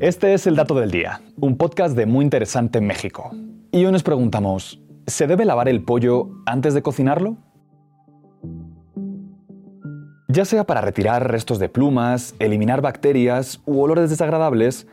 Este es el Dato del Día, un podcast de Muy Interesante México. Y hoy nos preguntamos, ¿se debe lavar el pollo antes de cocinarlo? Ya sea para retirar restos de plumas, eliminar bacterias u olores desagradables,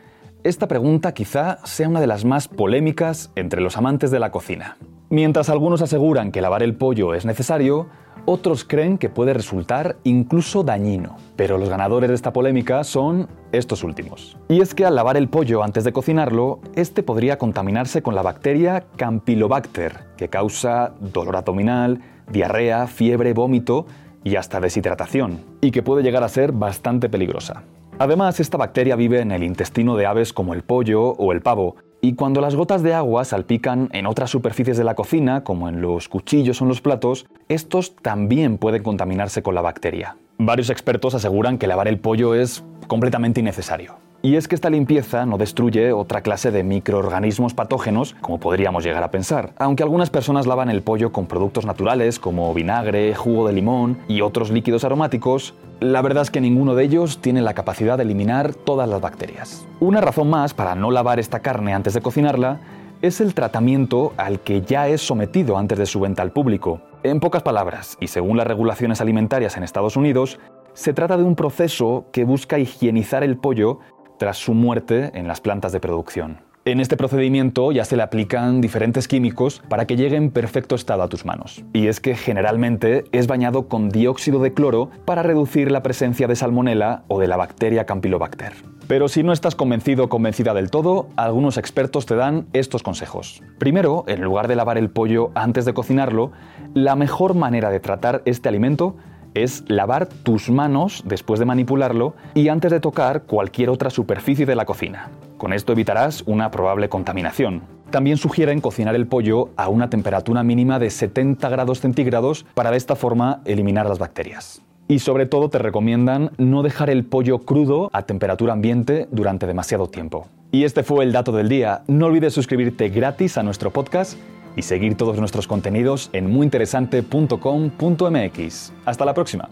esta pregunta quizá sea una de las más polémicas entre los amantes de la cocina. Mientras algunos aseguran que lavar el pollo es necesario, otros creen que puede resultar incluso dañino. Pero los ganadores de esta polémica son estos últimos. Y es que al lavar el pollo antes de cocinarlo, este podría contaminarse con la bacteria Campylobacter, que causa dolor abdominal, diarrea, fiebre, vómito y hasta deshidratación, y que puede llegar a ser bastante peligrosa. Además, esta bacteria vive en el intestino de aves como el pollo o el pavo, y cuando las gotas de agua salpican en otras superficies de la cocina, como en los cuchillos o en los platos, estos también pueden contaminarse con la bacteria. Varios expertos aseguran que lavar el pollo es completamente innecesario. Y es que esta limpieza no destruye otra clase de microorganismos patógenos como podríamos llegar a pensar. Aunque algunas personas lavan el pollo con productos naturales como vinagre, jugo de limón y otros líquidos aromáticos, la verdad es que ninguno de ellos tiene la capacidad de eliminar todas las bacterias. Una razón más para no lavar esta carne antes de cocinarla es el tratamiento al que ya es sometido antes de su venta al público. En pocas palabras, y según las regulaciones alimentarias en Estados Unidos, se trata de un proceso que busca higienizar el pollo tras su muerte en las plantas de producción. En este procedimiento ya se le aplican diferentes químicos para que llegue en perfecto estado a tus manos. Y es que generalmente es bañado con dióxido de cloro para reducir la presencia de salmonela o de la bacteria Campylobacter. Pero si no estás convencido o convencida del todo, algunos expertos te dan estos consejos. Primero, en lugar de lavar el pollo antes de cocinarlo, la mejor manera de tratar este alimento es lavar tus manos después de manipularlo y antes de tocar cualquier otra superficie de la cocina. Con esto evitarás una probable contaminación. También sugieren cocinar el pollo a una temperatura mínima de 70 grados centígrados para de esta forma eliminar las bacterias. Y sobre todo te recomiendan no dejar el pollo crudo a temperatura ambiente durante demasiado tiempo. Y este fue el dato del día. No olvides suscribirte gratis a nuestro podcast y seguir todos nuestros contenidos en muyinteresante.com.mx. Hasta la próxima.